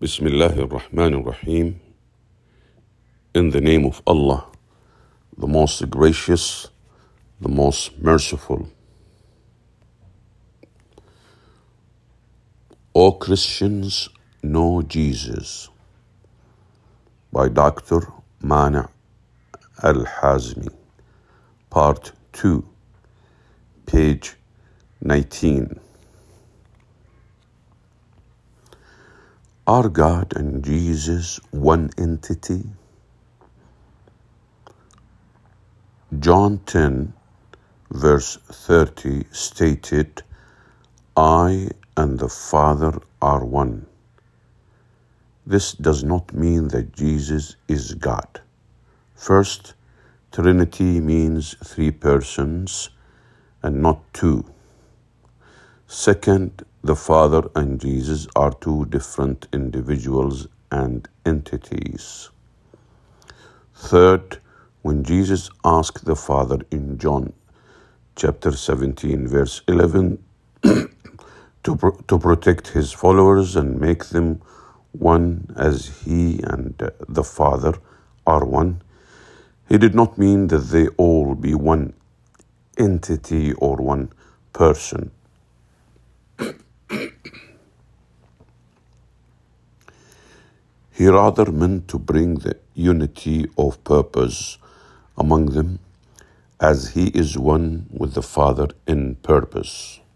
Bismillah ar-Rahman ar-Rahim. In the name of Allah, the most gracious, the most merciful. O Christians, know Jesus. By Dr. Mani Al-Hazmi. Part 2, page 19. Are God and Jesus one entity? John 10, verse 30 stated, I and the Father are one. This does not mean that Jesus is God. First, Trinity means three persons and not two. Second, the Father and Jesus are two different individuals and entities. Third, when Jesus asked the Father in John chapter 17, verse 11, to, pro- to protect his followers and make them one as he and uh, the Father are one, he did not mean that they all be one entity or one person. He rather meant to bring the unity of purpose among them as he is one with the Father in purpose.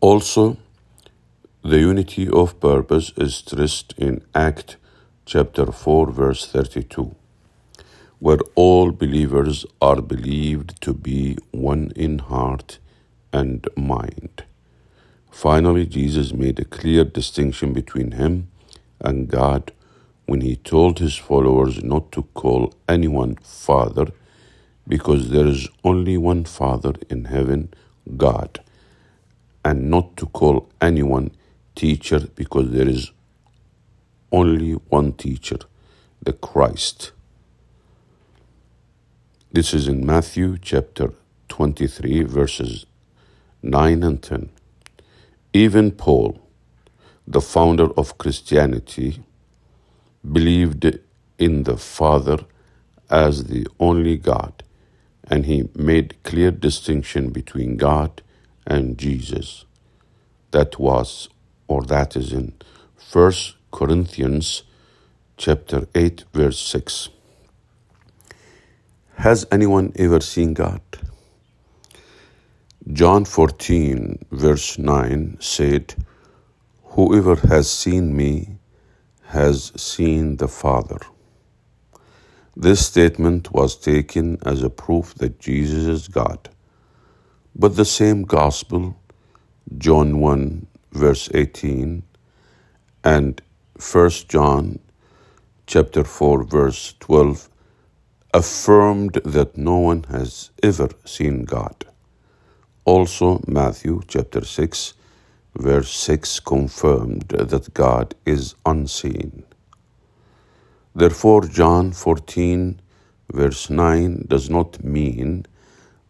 Also, the unity of purpose is stressed in Act chapter 4 verse 32 where all believers are believed to be one in heart and mind. Finally, Jesus made a clear distinction between him and God when he told his followers not to call anyone Father because there is only one Father in heaven, God, and not to call anyone teacher because there is only one teacher, the Christ. This is in Matthew chapter 23, verses 9 and 10. Even Paul, the founder of Christianity, believed in the Father as the only God, and he made clear distinction between God and Jesus. That was, or that is in 1 Corinthians chapter 8, verse 6. Has anyone ever seen God? John 14, verse 9 said, Whoever has seen me has seen the Father. This statement was taken as a proof that Jesus is God. But the same gospel, John 1, verse 18, and 1 John chapter 4, verse 12, affirmed that no one has ever seen God. Also, Matthew chapter 6, verse 6 confirmed that God is unseen. Therefore, John 14, verse 9 does not mean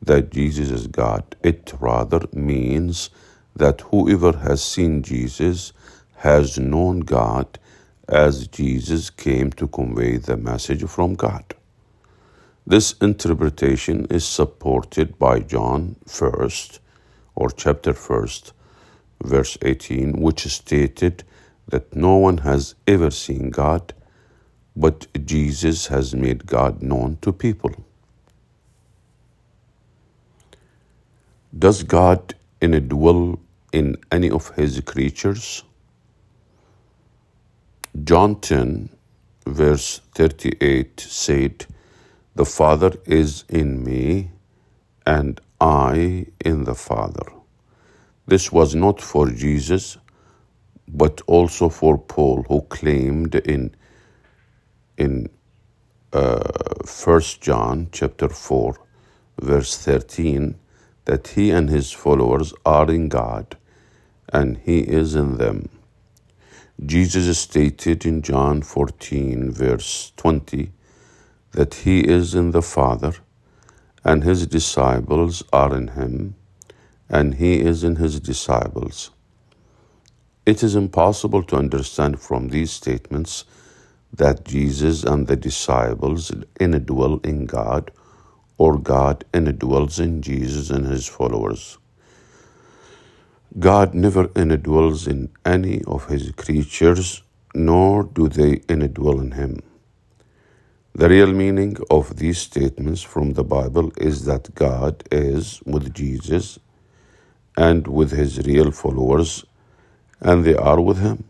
that Jesus is God. It rather means that whoever has seen Jesus has known God as Jesus came to convey the message from God. This interpretation is supported by John 1st or chapter 1st verse 18 which stated that no one has ever seen God but Jesus has made God known to people. Does God indwell in any of his creatures? John 10 verse 38 said the Father is in me, and I in the Father. This was not for Jesus, but also for Paul, who claimed in in uh, 1 John chapter 4, verse 13, that he and his followers are in God, and he is in them. Jesus stated in John 14, verse 20, that he is in the Father, and his disciples are in him, and he is in his disciples. It is impossible to understand from these statements that Jesus and the disciples indwell in God or God indwells in Jesus and his followers. God never indwells in any of his creatures, nor do they indwell in him. The real meaning of these statements from the Bible is that God is with Jesus and with his real followers, and they are with him.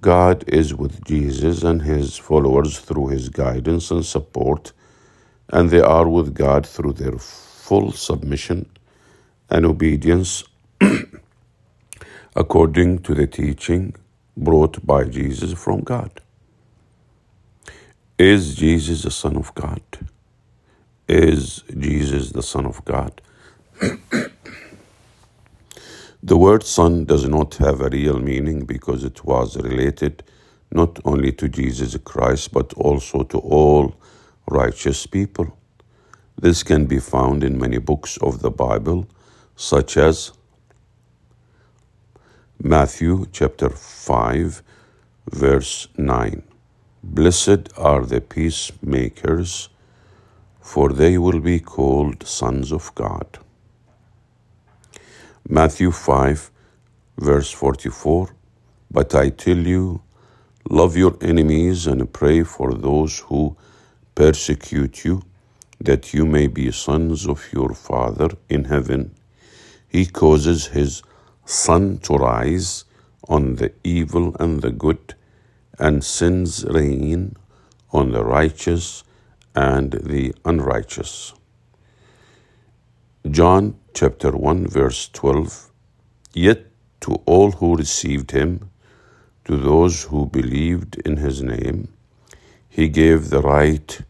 God is with Jesus and his followers through his guidance and support, and they are with God through their full submission and obedience according to the teaching brought by Jesus from God. Is Jesus the Son of God? Is Jesus the Son of God? the word Son does not have a real meaning because it was related not only to Jesus Christ but also to all righteous people. This can be found in many books of the Bible, such as Matthew chapter 5, verse 9. Blessed are the peacemakers, for they will be called sons of God. Matthew 5, verse 44. But I tell you, love your enemies and pray for those who persecute you, that you may be sons of your Father in heaven. He causes his sun to rise on the evil and the good, and sends rain on the righteous and the unrighteous. John chapter 1 verse 12 Yet to all who received him, to those who believed in his name, he gave the right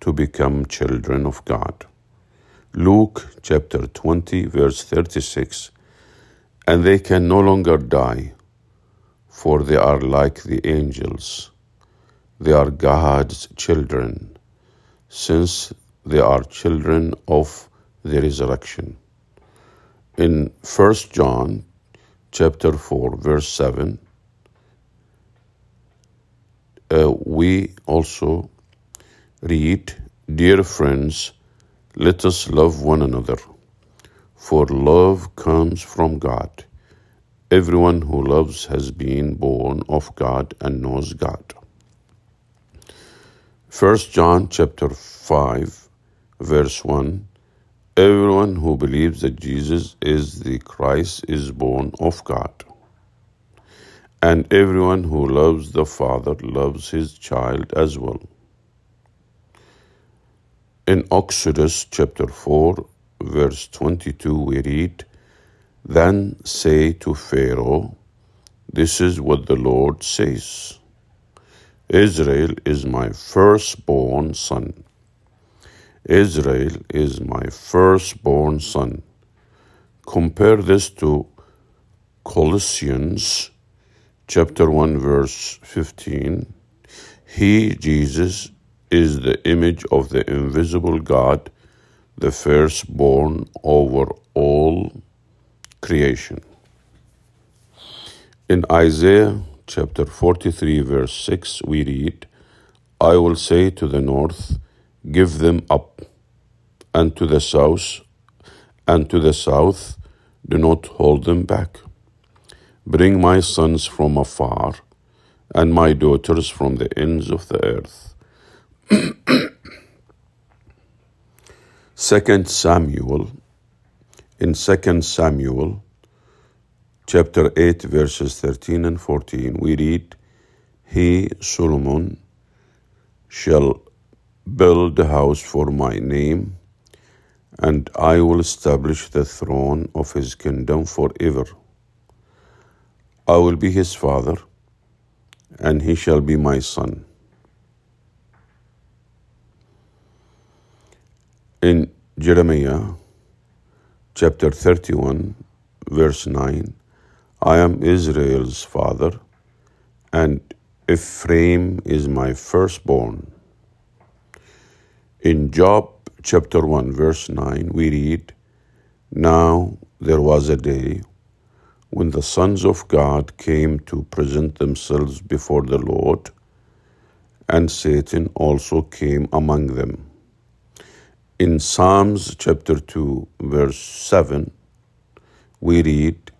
to become children of God. Luke chapter 20 verse 36 and they can no longer die, for they are like the angels. They are God's children, since they are children of the resurrection. In 1 John chapter 4 verse 7 uh, we also read dear friends let us love one another for love comes from God. Everyone who loves has been born of God and knows God. 1 John chapter 5 verse 1 Everyone who believes that Jesus is the Christ is born of God. And everyone who loves the Father loves his child as well. In Exodus chapter 4 verse 22, we read, Then say to Pharaoh, This is what the Lord says Israel is my firstborn son. Israel is my firstborn son. Compare this to Colossians chapter 1 verse 15. He, Jesus, is the image of the invisible God the firstborn over all creation. In Isaiah chapter 43, verse 6, we read, I will say to the north, Give them up, and to the south, and to the south, do not hold them back. Bring my sons from afar, and my daughters from the ends of the earth. 2 Samuel, in 2 Samuel chapter 8, verses 13 and 14, we read, He, Solomon, shall build a house for my name, and I will establish the throne of his kingdom forever. I will be his father, and he shall be my son. In Jeremiah chapter 31, verse 9, I am Israel's father, and Ephraim is my firstborn. In Job chapter 1, verse 9, we read, Now there was a day when the sons of God came to present themselves before the Lord, and Satan also came among them. In Psalms chapter 2, verse 7, we read,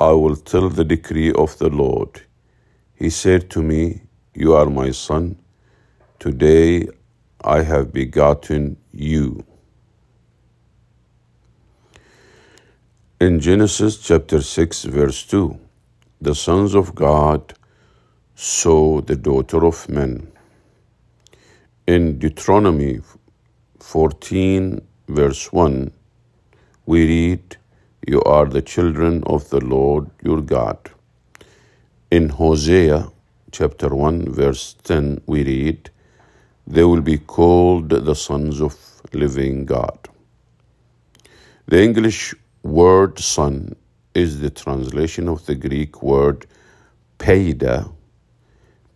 I will tell the decree of the Lord. He said to me, You are my son. Today I have begotten you. In Genesis chapter 6, verse 2, the sons of God saw the daughter of men. In Deuteronomy 14, verse 1, we read, You are the children of the Lord your God. In Hosea chapter 1, verse 10, we read, They will be called the sons of living God. The English word son is the translation of the Greek word paida,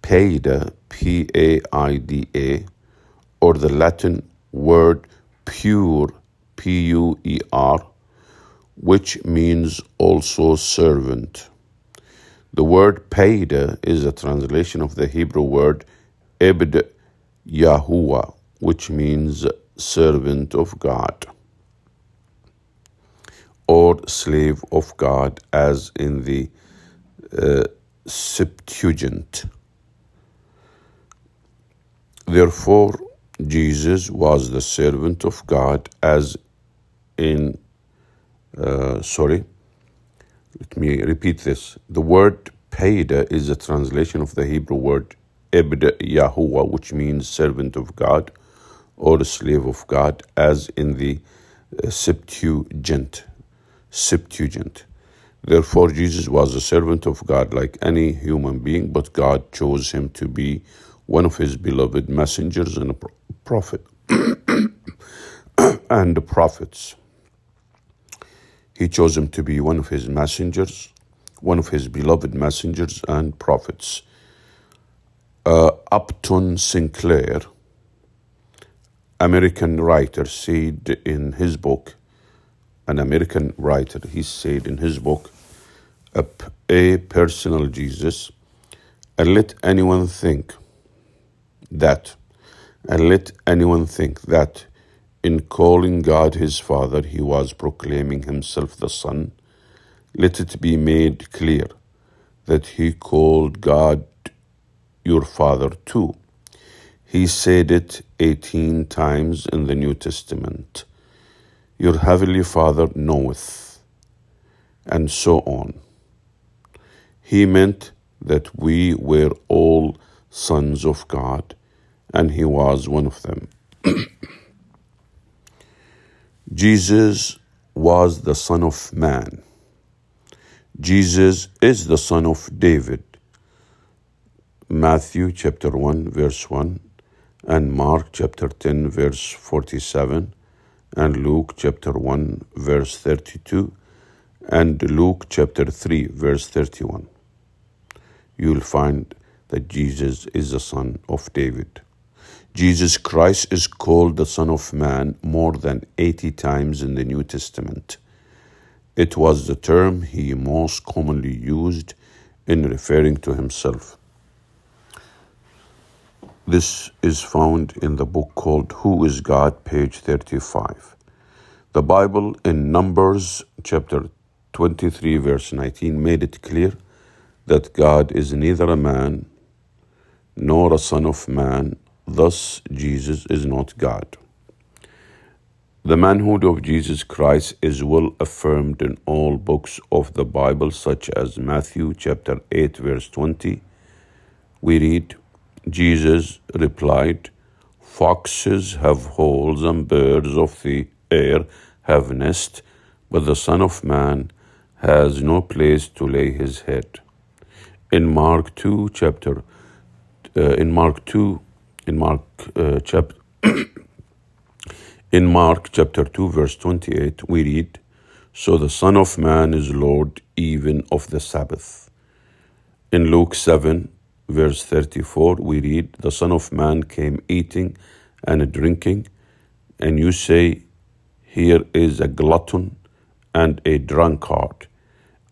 paida, P A I D A, or the Latin word pure, P U E R, which means also servant. The word paida is a translation of the Hebrew word ebed Yahuwah, which means servant of God or slave of God, as in the uh, Septuagint. Therefore, Jesus was the servant of God, as in, uh, sorry, let me repeat this. The word Paida is a translation of the Hebrew word Ebed Yahuwah, which means servant of God or slave of God, as in the uh, Septuagint. Septuagint. Therefore, Jesus was a servant of God like any human being, but God chose him to be one of his beloved messengers and a prophet and the prophets. He chose him to be one of his messengers, one of his beloved messengers and prophets. Uh, Upton Sinclair, American writer, said in his book, an American writer, he said in his book, A, a Personal Jesus, and let anyone think that, and let anyone think that in calling God his Father, he was proclaiming himself the Son. Let it be made clear that he called God your Father too. He said it 18 times in the New Testament. Your heavenly Father knoweth, and so on. He meant that we were all sons of God, and he was one of them. Jesus was the Son of Man. Jesus is the Son of David. Matthew chapter 1, verse 1, and Mark chapter 10, verse 47 and Luke chapter 1, verse 32, and Luke chapter 3, verse 31. You'll find that Jesus is the son of David. Jesus Christ is called the Son of Man more than 80 times in the New Testament. It was the term he most commonly used in referring to himself. This is found in the book called Who is God, page 35. The Bible in Numbers chapter 23, verse 19, made it clear that God is neither a man nor a son of man, thus, Jesus is not God. The manhood of Jesus Christ is well affirmed in all books of the Bible, such as Matthew chapter 8, verse 20. We read, Jesus replied, Foxes have holes and birds of the air have nest, but the Son of Man has no place to lay his head. In Mark 2 chapter, uh, in Mark 2, in Mark uh, chapter, in Mark chapter 2 verse 28 we read, So the Son of Man is Lord even of the Sabbath. In Luke 7 verse 34, we read, The Son of Man came eating and drinking, and you say, Here is a glutton and a drunkard,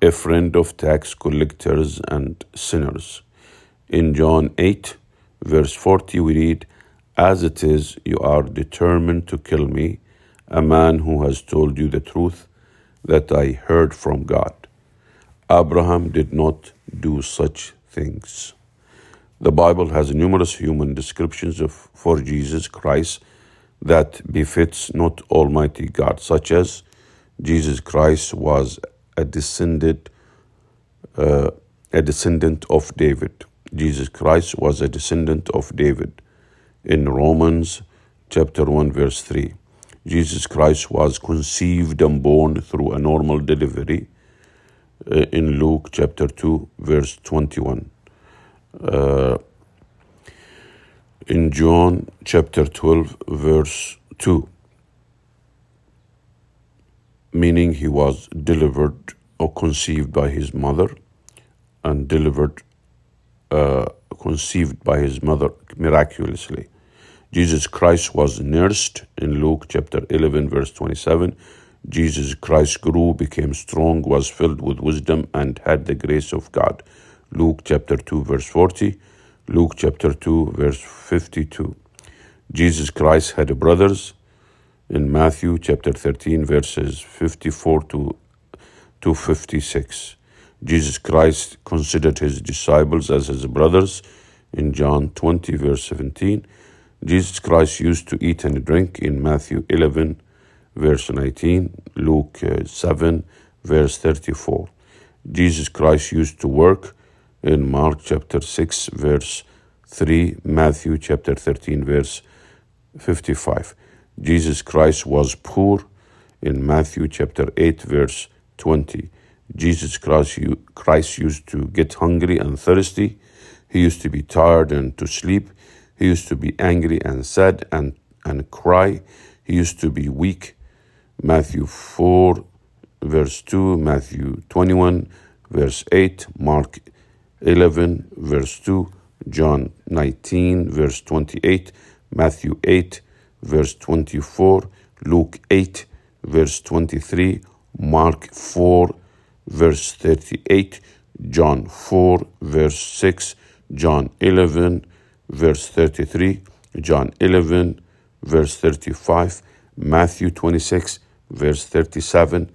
a friend of tax collectors and sinners. In John 8, verse 40, we read, As it is, you are determined to kill me, a man who has told you the truth that I heard from God. Abraham did not do such things. The Bible has numerous human descriptions of for Jesus Christ that befits not Almighty God, such as Jesus Christ was a descendant, uh, a descendant of David. Jesus Christ was a descendant of David. In Romans chapter 1 verse 3, Jesus Christ was conceived and born through a normal delivery. Uh, in Luke chapter 2 verse 21. Uh, in John chapter 12 verse 2 meaning he was delivered or conceived by his mother and delivered, uh, conceived by his mother miraculously. Jesus Christ was nursed in Luke chapter 11, verse 27. Jesus Christ grew, became strong, was filled with wisdom, and had the grace of God. Luke chapter 2, verse 40. Luke chapter 2, verse 52. Jesus Christ had brothers in Matthew chapter 13, verses 54 to, to 56. Jesus Christ considered his disciples as his brothers in John 20, verse 17. Jesus Christ used to eat and drink in Matthew 11, verse 19, Luke uh, 7, verse 34. Jesus Christ used to work in Mark chapter 6, verse 3, Matthew chapter 13, verse 55. Jesus Christ was poor in Matthew chapter 8 verse 20. Jesus Christ, used to get hungry and thirsty. He used to be tired and to sleep. He used to be angry and sad and, and cry. He used to be weak. Matthew 4 verse 2, Matthew 21 verse 8, Mark 11 verse 2, John 19 verse 28, Matthew 8 verse 24, Luke 8, verse 23, Mark 4, verse 38, John 4, verse 6, John 11, verse 33, John 11, verse 35, Matthew 26, verse 37,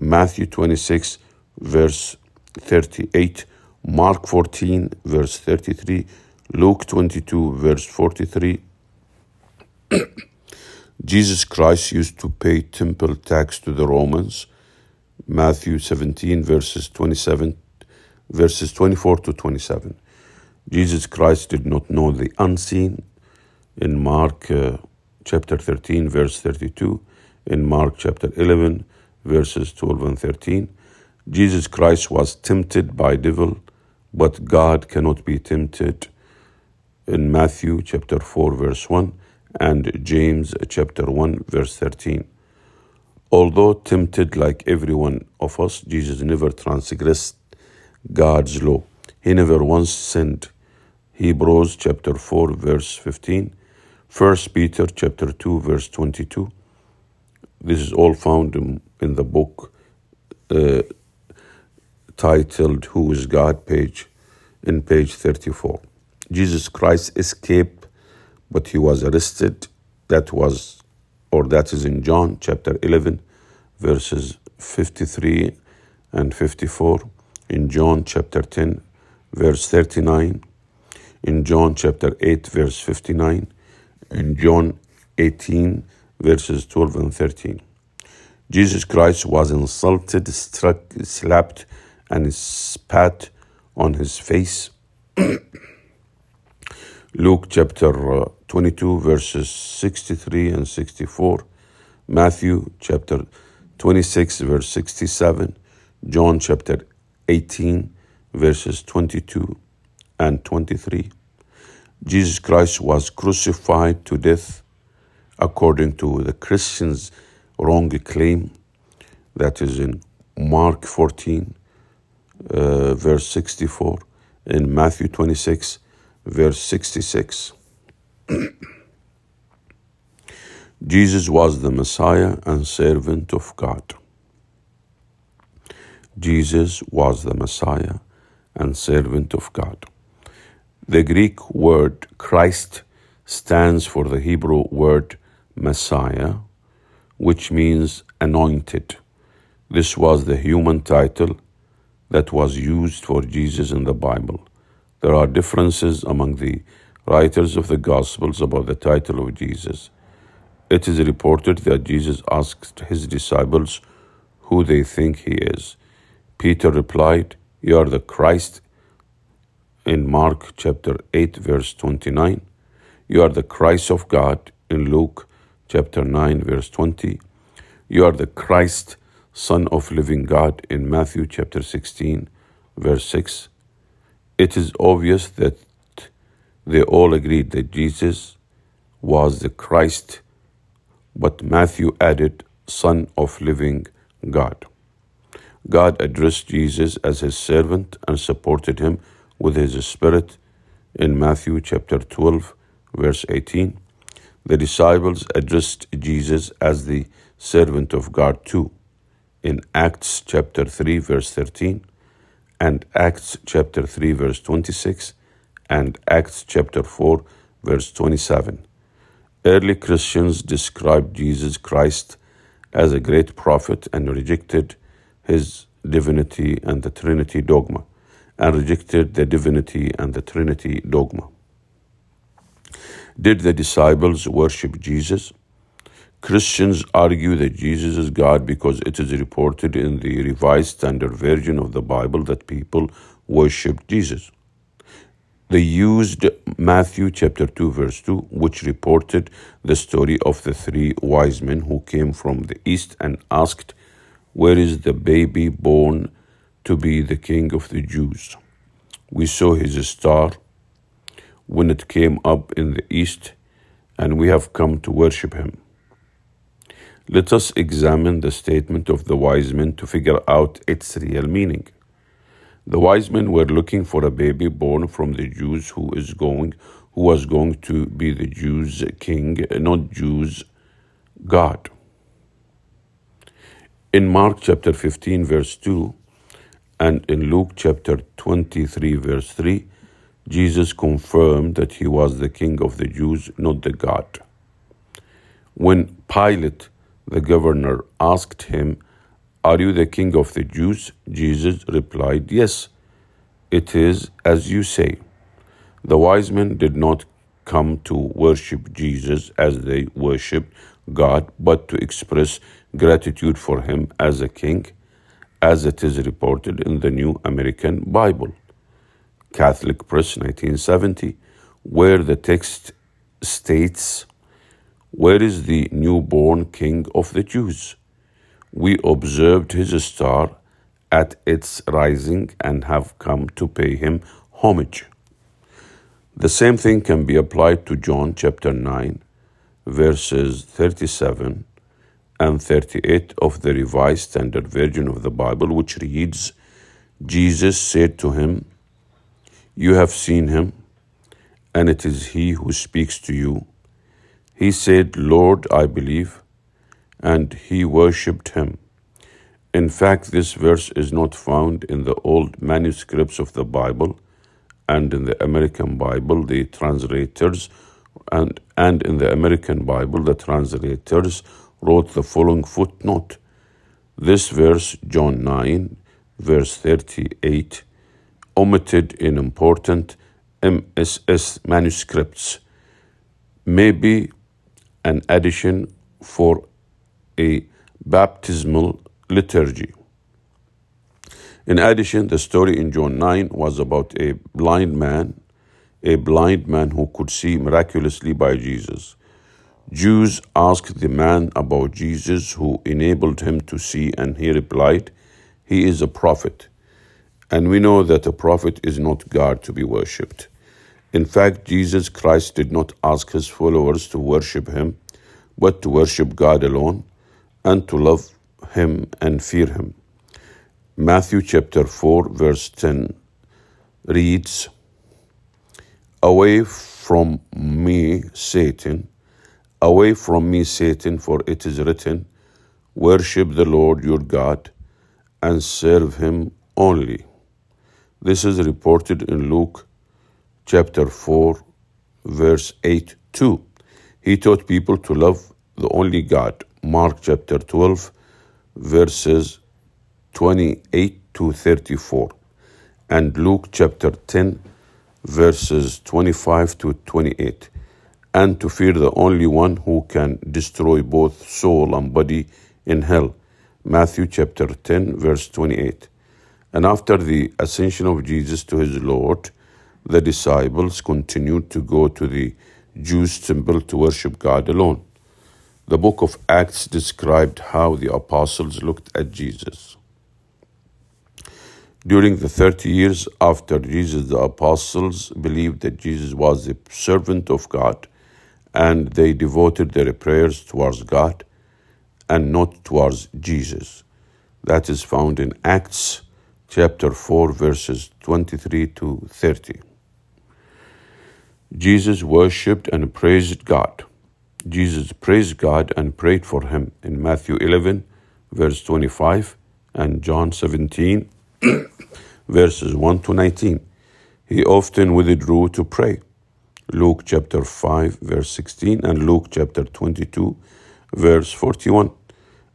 Matthew 26, verse 38, Mark 14, verse 33, Luke 22, verse 43, Jesus Christ used to pay temple tax to the Romans. Matthew 17 verses 27 verses 24 to 27. Jesus Christ did not know the unseen in Mark uh, chapter 13 verse 32, in Mark chapter 11 verses 12 and 13. Jesus Christ was tempted by devil, but God cannot be tempted in Matthew chapter 4 verse 1 and James chapter 1 verse 13. Although tempted like every one of us, Jesus never transgressed God's law. He never once sinned. Hebrews chapter 4 verse 15, 1 Peter chapter 2 verse 22. This is all found in, in the book uh, titled Who is God page in page 34. Jesus Christ escaped but he was arrested. That was, or that is in John chapter 11, verses 53 and 54. In John chapter 10, verse 39. In John chapter 8, verse 59. In John 18, verses 12 and 13. Jesus Christ was insulted, struck, slapped, and spat on his face. Luke chapter uh, 22, verses 63 and 64, Matthew chapter 26, verse 67, John chapter 18, verses 22 and 23. Jesus Christ was crucified to death according to the Christians' wrong claim. That is in Mark 14, uh, verse 64, in Matthew 26, verse 66. Jesus was the Messiah and servant of God. Jesus was the Messiah and servant of God. The Greek word Christ stands for the Hebrew word Messiah, which means anointed. This was the human title that was used for Jesus in the Bible. There are differences among the writers of the Gospels about the title of Jesus. It is reported that Jesus asked his disciples who they think he is. Peter replied, You are the Christ in Mark chapter 8, verse 29. You are the Christ of God in Luke chapter 9, verse 20. You are the Christ, Son of living God in Matthew chapter 16, verse 6. It is obvious that they all agreed that Jesus was the Christ, but Matthew added, Son of living God. God addressed Jesus as his servant and supported him with his Spirit in Matthew chapter 12, verse 18. The disciples addressed Jesus as the servant of God too in Acts chapter 3, verse 13, and Acts chapter 3, verse 26, and Acts chapter 4, verse 27. Early Christians described Jesus Christ as a great prophet and rejected his divinity and the Trinity dogma, and rejected the divinity and the Trinity dogma. Did the disciples worship Jesus? Christians argue that Jesus is God because it is reported in the Revised Standard Version of the Bible that people worship Jesus. They used Matthew chapter 2 verse 2 which reported the story of the three wise men who came from the east and asked where is the baby born to be the king of the Jews we saw his star when it came up in the east and we have come to worship him let us examine the statement of the wise men to figure out its real meaning the wise men were looking for a baby born from the Jews who is going who was going to be the Jews king, not Jews God. In Mark chapter 15 verse 2 and in Luke chapter 23 verse 3, Jesus confirmed that he was the king of the Jews, not the God. When Pilate, the governor, asked him are you the king of the Jews? Jesus replied, Yes, it is as you say. The wise men did not come to worship Jesus as they worshiped God, but to express gratitude for him as a king, as it is reported in the New American Bible. Catholic Press 1970, where the text states, Where is the newborn king of the Jews? we observed his star at its rising and have come to pay him homage. The same thing can be applied to John chapter 9, verses 37 and 38 of the Revised Standard Version of the Bible, which reads Jesus said to him, You have seen him, and it is he who speaks to you. He said, Lord, I believe and he worshipped him. In fact, this verse is not found in the old manuscripts of the Bible and in the American Bible, the translators and, and in the American Bible, the translators wrote the following footnote. This verse, John 9, verse 38, omitted in important MSS manuscripts, may be an addition for a baptismal liturgy. In addition, the story in John 9 was about a blind man, a blind man who could see miraculously by Jesus. Jews asked the man about Jesus who enabled him to see, and he replied, He is a prophet. And we know that a prophet is not God to be worshipped. In fact, Jesus Christ did not ask his followers to worship him, but to worship God alone and to love him and fear him. Matthew chapter 4, verse 10 reads, Away from me, Satan, away from me, Satan, for it is written, Worship the Lord your God, and serve him only. This is reported in Luke chapter 4, verse 8 2. He taught people to love the only God. Mark chapter 12, verses 28 to 34. And Luke chapter 10, verses 25 to 28. And to fear the only one who can destroy both soul and body in hell. Matthew chapter 10, verse 28. And after the ascension of Jesus to his Lord, the disciples continued to go to the Jews' temple to worship God alone. The book of Acts described how the apostles looked at Jesus. During the 30 years after Jesus, the apostles believed that Jesus was the servant of God and they devoted their prayers towards God and not towards Jesus. That is found in Acts chapter 4, verses 23 to 30. Jesus worshipped and praised God. Jesus praised God and prayed for him in Matthew 11, verse 25, and John 17, verses 1 to 19. He often withdrew to pray. Luke chapter 5, verse 16, and Luke chapter 22, verse 41,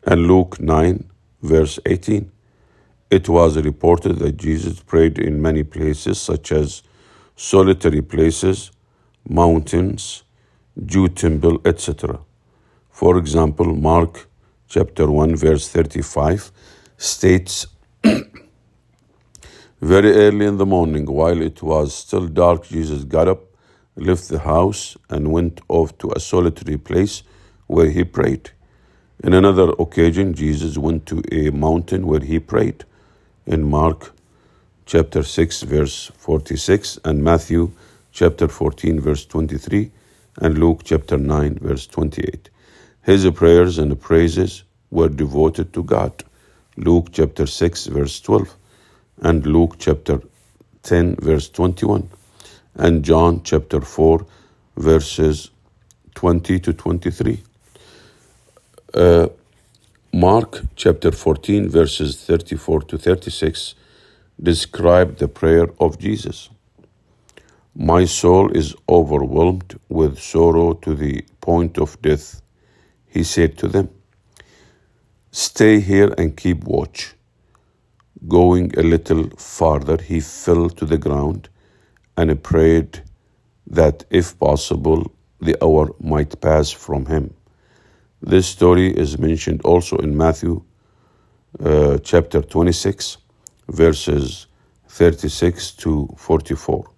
and Luke 9, verse 18. It was reported that Jesus prayed in many places, such as solitary places, mountains, Jew temple, etc. For example, Mark chapter 1, verse 35 states, Very early in the morning, while it was still dark, Jesus got up, left the house, and went off to a solitary place where he prayed. In another occasion, Jesus went to a mountain where he prayed. In Mark chapter 6, verse 46, and Matthew chapter 14, verse 23, and Luke chapter 9, verse 28. His prayers and praises were devoted to God. Luke chapter 6, verse 12, and Luke chapter 10, verse 21, and John chapter 4, verses 20 to 23. Uh, Mark chapter 14, verses 34 to 36 describe the prayer of Jesus. My soul is overwhelmed with sorrow to the point of death. He said to them, Stay here and keep watch. Going a little farther, he fell to the ground and prayed that, if possible, the hour might pass from him. This story is mentioned also in Matthew uh, chapter 26, verses 36 to 44.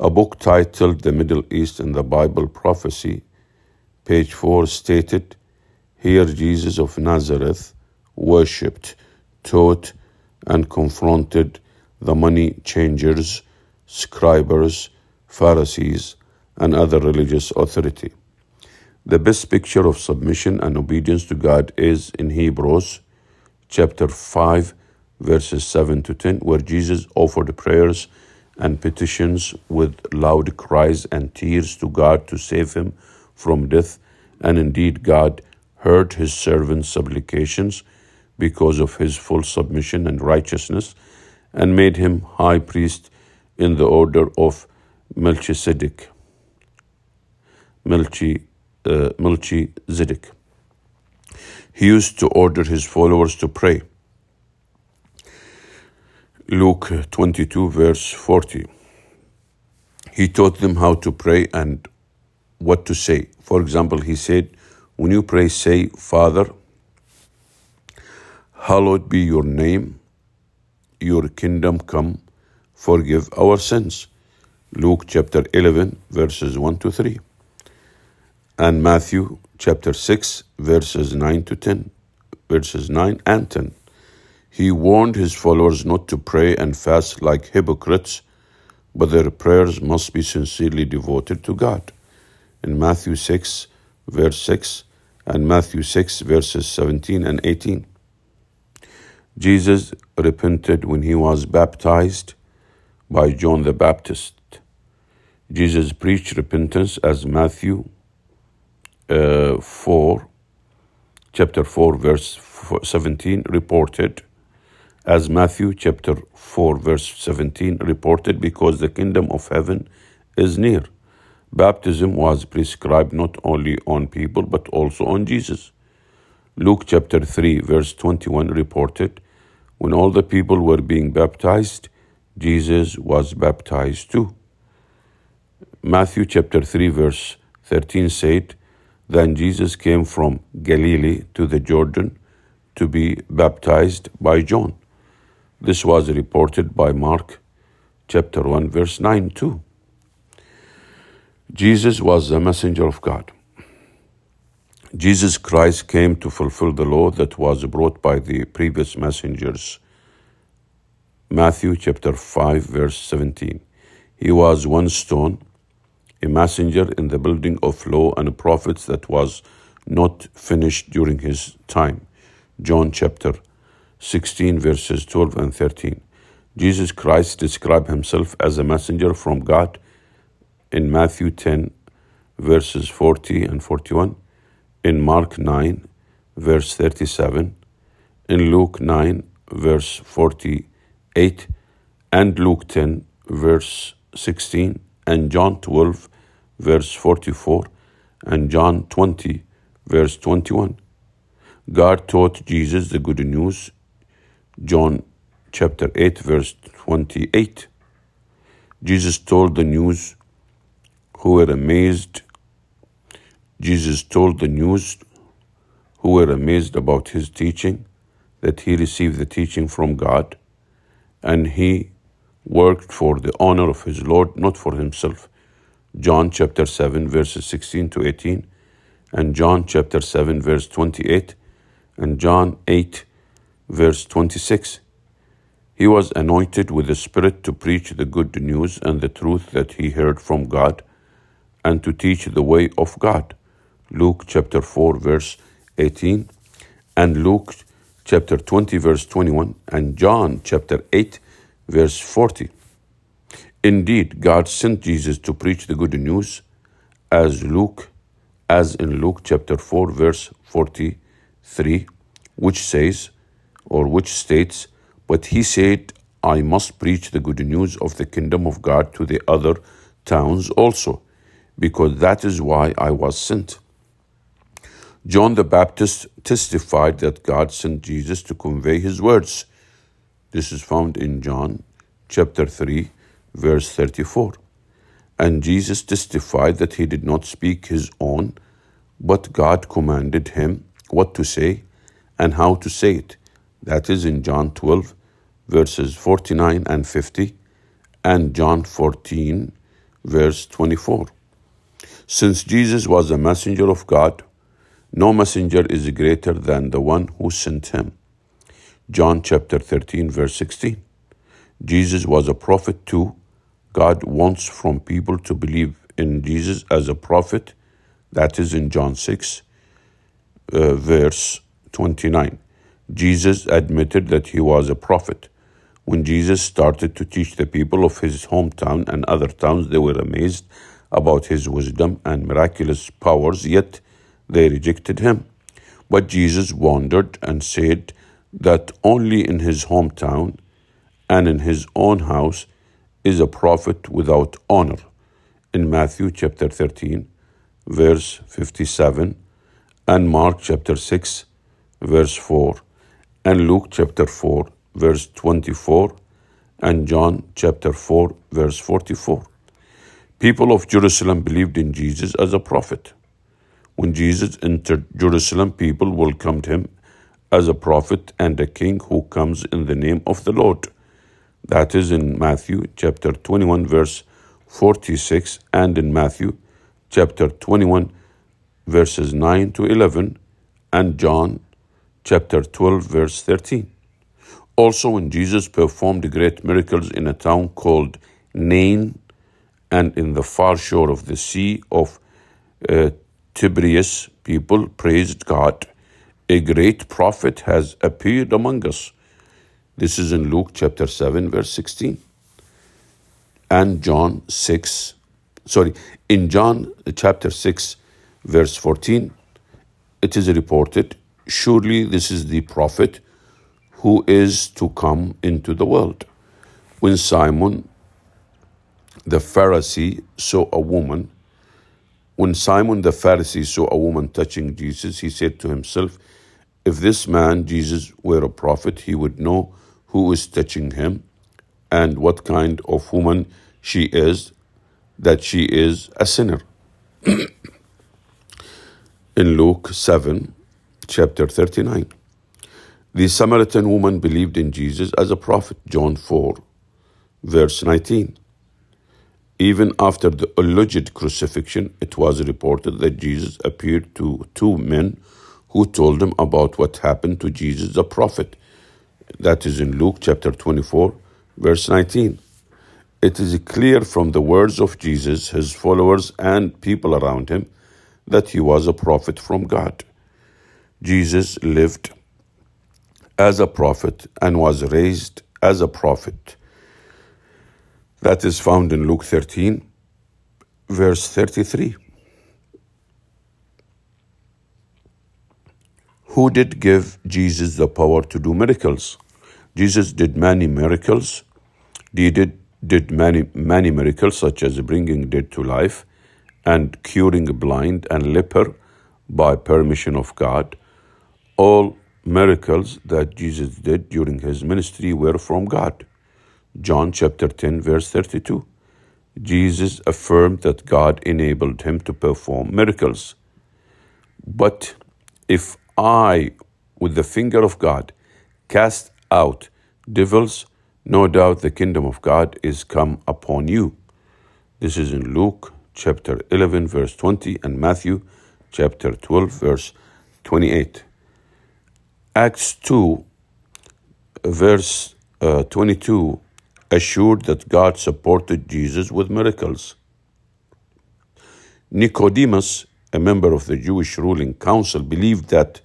A book titled The Middle East in the Bible Prophecy, page 4 stated, Here Jesus of Nazareth worshipped, taught, and confronted the money changers, scribers, Pharisees, and other religious authority. The best picture of submission and obedience to God is in Hebrews chapter 5, verses 7 to 10, where Jesus offered prayers and petitions with loud cries and tears to God to save him from death. And indeed, God heard his servant's supplications because of his full submission and righteousness, and made him high priest in the order of Melchizedek. Melchi, uh, Melchizedek. He used to order his followers to pray Luke 22, verse 40. He taught them how to pray and what to say. For example, he said, When you pray, say, Father, hallowed be your name, your kingdom come, forgive our sins. Luke chapter 11, verses 1 to 3. And Matthew chapter 6, verses 9 to 10, verses 9 and 10. He warned his followers not to pray and fast like hypocrites, but their prayers must be sincerely devoted to God. In Matthew 6, verse 6, and Matthew 6, verses 17 and 18. Jesus repented when he was baptized by John the Baptist. Jesus preached repentance as Matthew uh, 4, chapter 4, verse 17 reported as Matthew chapter 4 verse 17 reported because the kingdom of heaven is near. Baptism was prescribed not only on people but also on Jesus. Luke chapter 3 verse 21 reported when all the people were being baptized, Jesus was baptized too. Matthew chapter 3 verse 13 said, Then Jesus came from Galilee to the Jordan to be baptized by John. This was reported by Mark chapter 1 verse 9 too. Jesus was the messenger of God. Jesus Christ came to fulfill the law that was brought by the previous messengers. Matthew chapter 5 verse 17. He was one stone, a messenger in the building of law and prophets that was not finished during his time. John chapter 16 verses 12 and 13. Jesus Christ described himself as a messenger from God in Matthew 10 verses 40 and 41 in Mark 9, verse 37, in Luke 9, verse 48, and Luke 10, verse 16, and John 12, verse 44, and John 20, verse 21. God taught Jesus the good news, John chapter 8, verse 28. Jesus told the news. Who were amazed? Jesus told the news. Who were amazed about his teaching? That he received the teaching from God. And he worked for the honor of his Lord, not for himself. John chapter 7, verses 16 to 18, and John chapter 7, verse 28, and John 8, verse 26. He was anointed with the Spirit to preach the good news and the truth that he heard from God and to teach the way of God. Luke chapter 4, verse 18, and Luke chapter 20, verse 21, and John chapter 8, verse 40. Indeed, God sent Jesus to preach the good news as Luke, as in Luke chapter 4, verse 43, which says, or which states, But he said, I must preach the good news of the kingdom of God to the other towns also, because that is why I was sent. John the Baptist testified that God sent Jesus to convey his words. This is found in John chapter 3, verse 34. And Jesus testified that he did not speak his own, but God commanded him what to say and how to say it. That is in John 12, verses 49 and 50, and John 14, verse 24. Since Jesus was a messenger of God, no messenger is greater than the one who sent him. John chapter 13, verse 16. Jesus was a prophet too. God wants from people to believe in Jesus as a prophet. That is in John 6, uh, verse 29. Jesus admitted that he was a prophet. When Jesus started to teach the people of his hometown and other towns, they were amazed about his wisdom and miraculous powers, yet they rejected him. But Jesus wondered and said that only in his hometown and in his own house is a prophet without honor. In Matthew chapter 13, verse 57, and Mark chapter 6, verse 4, and Luke chapter 4, verse 24, and John chapter 4, verse 44. People of Jerusalem believed in Jesus as a prophet. When Jesus entered Jerusalem, people welcomed him as a prophet and a king who comes in the name of the Lord. That is in Matthew chapter 21, verse 46, and in Matthew chapter 21, verses 9 to 11, and John chapter 12, verse 13. Also, when Jesus performed great miracles in a town called Nain and in the far shore of the Sea of uh, Tiberias people praised God. A great prophet has appeared among us. This is in Luke chapter 7, verse 16. And John 6, sorry, in John chapter 6, verse 14, it is reported, Surely this is the prophet who is to come into the world. When Simon the Pharisee saw a woman, when Simon the Pharisee saw a woman touching Jesus, he said to himself, If this man, Jesus, were a prophet, he would know who is touching him and what kind of woman she is, that she is a sinner. In Luke 7, chapter 39. The Samaritan woman believed in Jesus as a prophet, John 4, verse 19. Even after the alleged crucifixion, it was reported that Jesus appeared to two men who told him about what happened to Jesus the prophet. That is in Luke chapter 24, verse 19. It is clear from the words of Jesus, his followers, and people around him that he was a prophet from God. Jesus lived as a prophet and was raised as a prophet. That is found in Luke 13, verse 33. Who did give Jesus the power to do miracles? Jesus did many miracles. He did, did many, many miracles, such as bringing dead to life and curing blind and leper by permission of God. All miracles that Jesus did during his ministry were from God. John chapter 10, verse 32. Jesus affirmed that God enabled him to perform miracles. But if I, with the finger of God, cast out devils, no doubt the kingdom of God is come upon you. This is in Luke chapter 11, verse 20, and Matthew chapter 12, verse 28. Acts 2, verse uh, 22 assured that God supported Jesus with miracles. Nicodemus, a member of the Jewish ruling council, believed that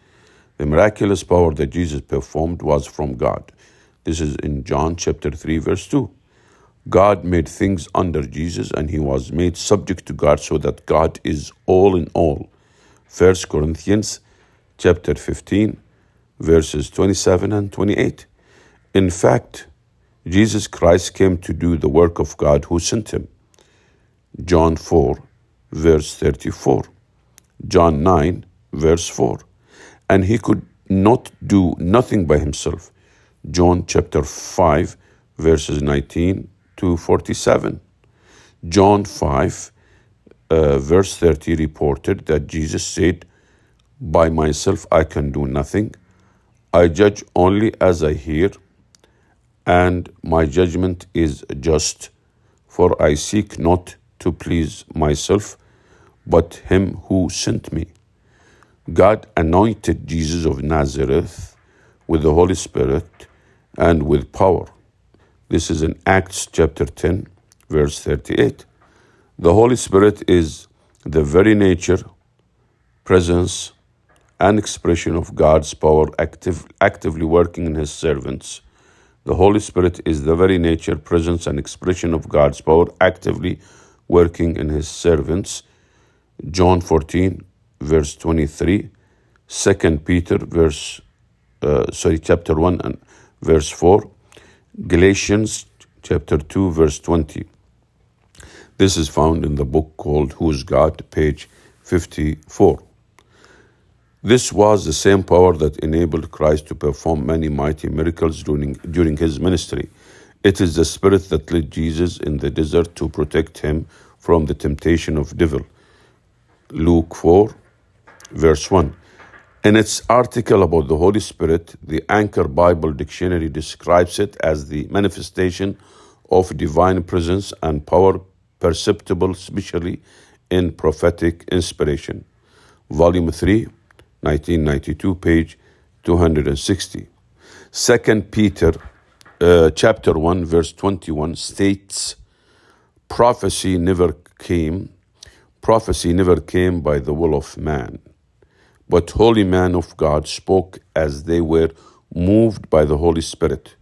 the miraculous power that Jesus performed was from God. This is in John chapter 3 verse 2. God made things under Jesus and he was made subject to God so that God is all in all. 1 Corinthians chapter 15 verses 27 and 28. In fact, Jesus Christ came to do the work of God who sent him. John 4, verse 34. John 9, verse 4. And he could not do nothing by himself. John chapter 5, verses 19 to 47. John 5, uh, verse 30 reported that Jesus said, By myself I can do nothing. I judge only as I hear and my judgment is just, for I seek not to please myself, but him who sent me. God anointed Jesus of Nazareth with the Holy Spirit and with power. This is in Acts chapter 10, verse 38. The Holy Spirit is the very nature, presence, and expression of God's power active, actively working in His servants the Holy Spirit is the very nature, presence, and expression of God's power actively working in His servants. John 14, verse 23, 2 Peter, verse, uh, sorry, chapter 1 and verse 4, Galatians chapter 2, verse 20. This is found in the book called Who's God, page 54. This was the same power that enabled Christ to perform many mighty miracles during, during his ministry. It is the spirit that led Jesus in the desert to protect him from the temptation of devil. Luke 4, verse 1. In its article about the Holy Spirit, the Anchor Bible Dictionary describes it as the manifestation of divine presence and power perceptible especially in prophetic inspiration. Volume 3, 1992, page 260. Second Peter uh, chapter 1 verse 21 states prophecy never came prophecy never came by the will of man but holy men of God spoke as they were moved by the Holy Spirit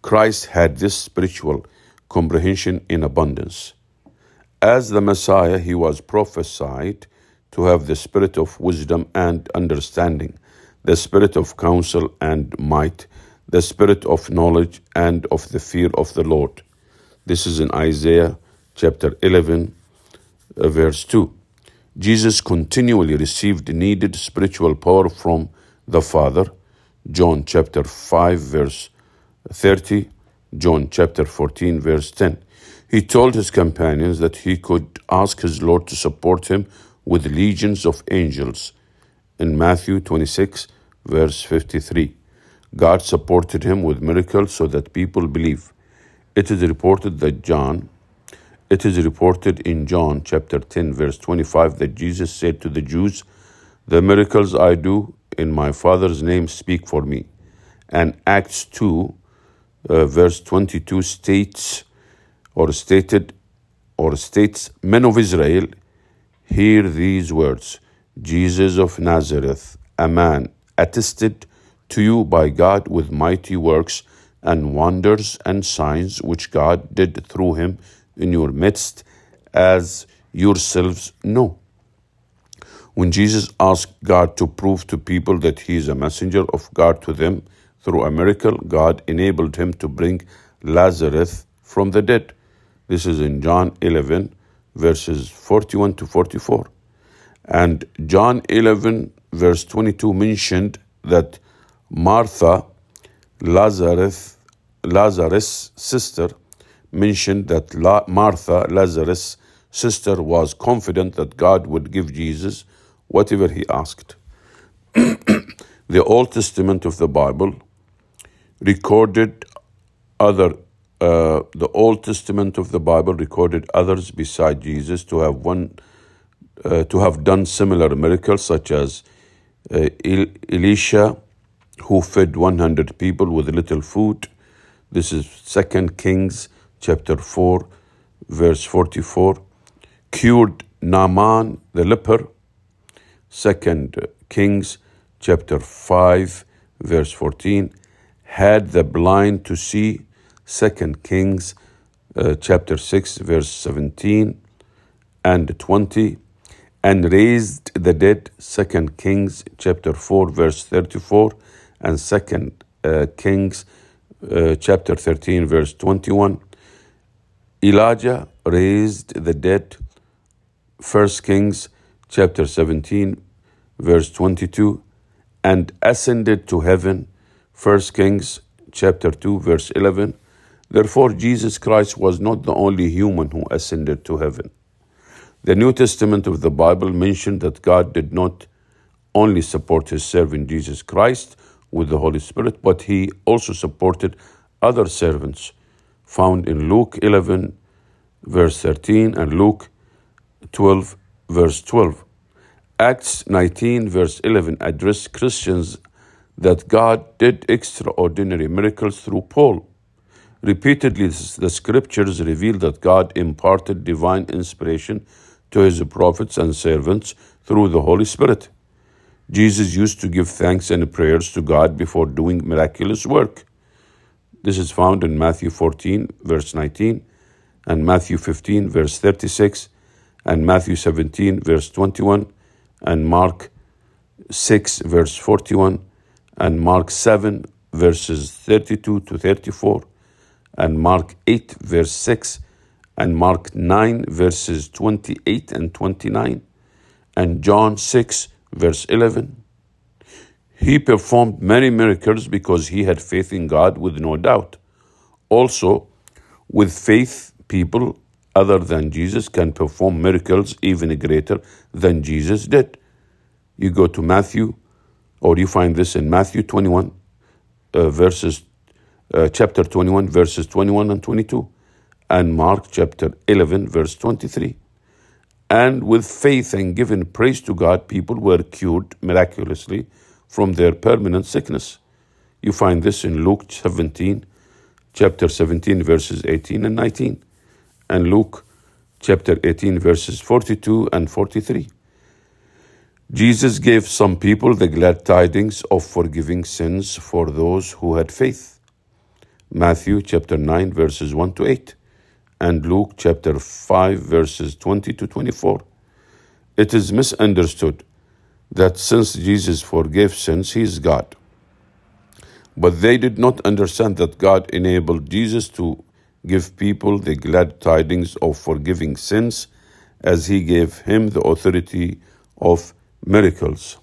Christ had this spiritual comprehension in abundance as the Messiah he was prophesied to have the spirit of wisdom and understanding, the spirit of counsel and might, the spirit of knowledge and of the fear of the Lord. This is in Isaiah chapter 11, uh, verse 2. Jesus continually received needed spiritual power from the Father. John chapter 5, verse 30, John chapter 14, verse 10. He told his companions that he could ask his Lord to support him with legions of angels. In Matthew 26, verse 53, God supported him with miracles so that people believe. It is reported that John, it is reported in John chapter 10, verse 25, that Jesus said to the Jews, The miracles I do in my Father's name speak for me. And Acts 2, uh, verse 22 states, or stated, or states, Men of Israel, hear these words Jesus of Nazareth, a man attested to you by God with mighty works and wonders and signs which God did through him in your midst, as yourselves know. When Jesus asked God to prove to people that he is a messenger of God to them through a miracle, God enabled him to bring Lazarus from the dead. This is in John 11, verses 41 to 44. And John 11, verse 22 mentioned that Martha, Lazarus, Lazarus' sister, mentioned that La- Martha, Lazarus' sister, was confident that God would give Jesus whatever he asked. the Old Testament of the Bible recorded other uh, the Old Testament of the Bible recorded others beside Jesus to have one uh, to have done similar miracles, such as uh, Elisha, who fed 100 people with little food. This is Second Kings chapter 4, verse 44. Cured Naaman the leper. Second Kings chapter 5, verse 14. Had the blind to see. Second Kings uh, chapter 6, verse 17 and 20 and raised the dead. Second Kings chapter 4 verse 34 and Second uh, Kings uh, chapter 13 verse 21. Elijah raised the dead. First Kings chapter 17 verse 22 and ascended to heaven. First Kings chapter 2 verse 11. Therefore Jesus Christ was not the only human who ascended to heaven. The New Testament of the Bible mentioned that God did not only support his servant Jesus Christ with the Holy Spirit, but he also supported other servants found in Luke 11, verse 13, and Luke 12, verse 12. Acts 19, verse 11 addressed Christians that God did extraordinary miracles through Paul. Repeatedly, the scriptures reveal that God imparted divine inspiration to his prophets and servants through the Holy Spirit. Jesus used to give thanks and prayers to God before doing miraculous work. This is found in Matthew 14, verse 19, and Matthew 15, verse 36, and Matthew 17, verse 21, and Mark 6, verse 41, and Mark 7, verses 32 to 34, and Mark 8, verse 6, and Mark 9, verses 28 and 29, and John 6, verse 11. He performed many miracles because he had faith in God with no doubt. Also, with faith, people other than Jesus can perform miracles even greater than Jesus did. You go to Matthew, or you find this in Matthew 21, uh, verses, uh, chapter 21, verses 21 and 22 and Mark chapter 11, verse 23. And with faith and giving praise to God, people were cured miraculously from their permanent sickness. You find this in Luke 17, chapter 17, verses 18 and 19, and Luke chapter 18, verses 42 and 43. Jesus gave some people the glad tidings of forgiving sins for those who had faith. Matthew chapter 9, verses 1 to 8 and Luke chapter 5, verses 20 to 24. It is misunderstood that since Jesus forgave sins, he is God. But they did not understand that God enabled Jesus to give people the glad tidings of forgiving sins as he gave him the authority of miracles.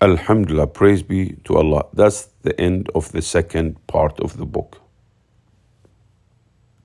Alhamdulillah, praise be to Allah. That's the end of the second part of the book.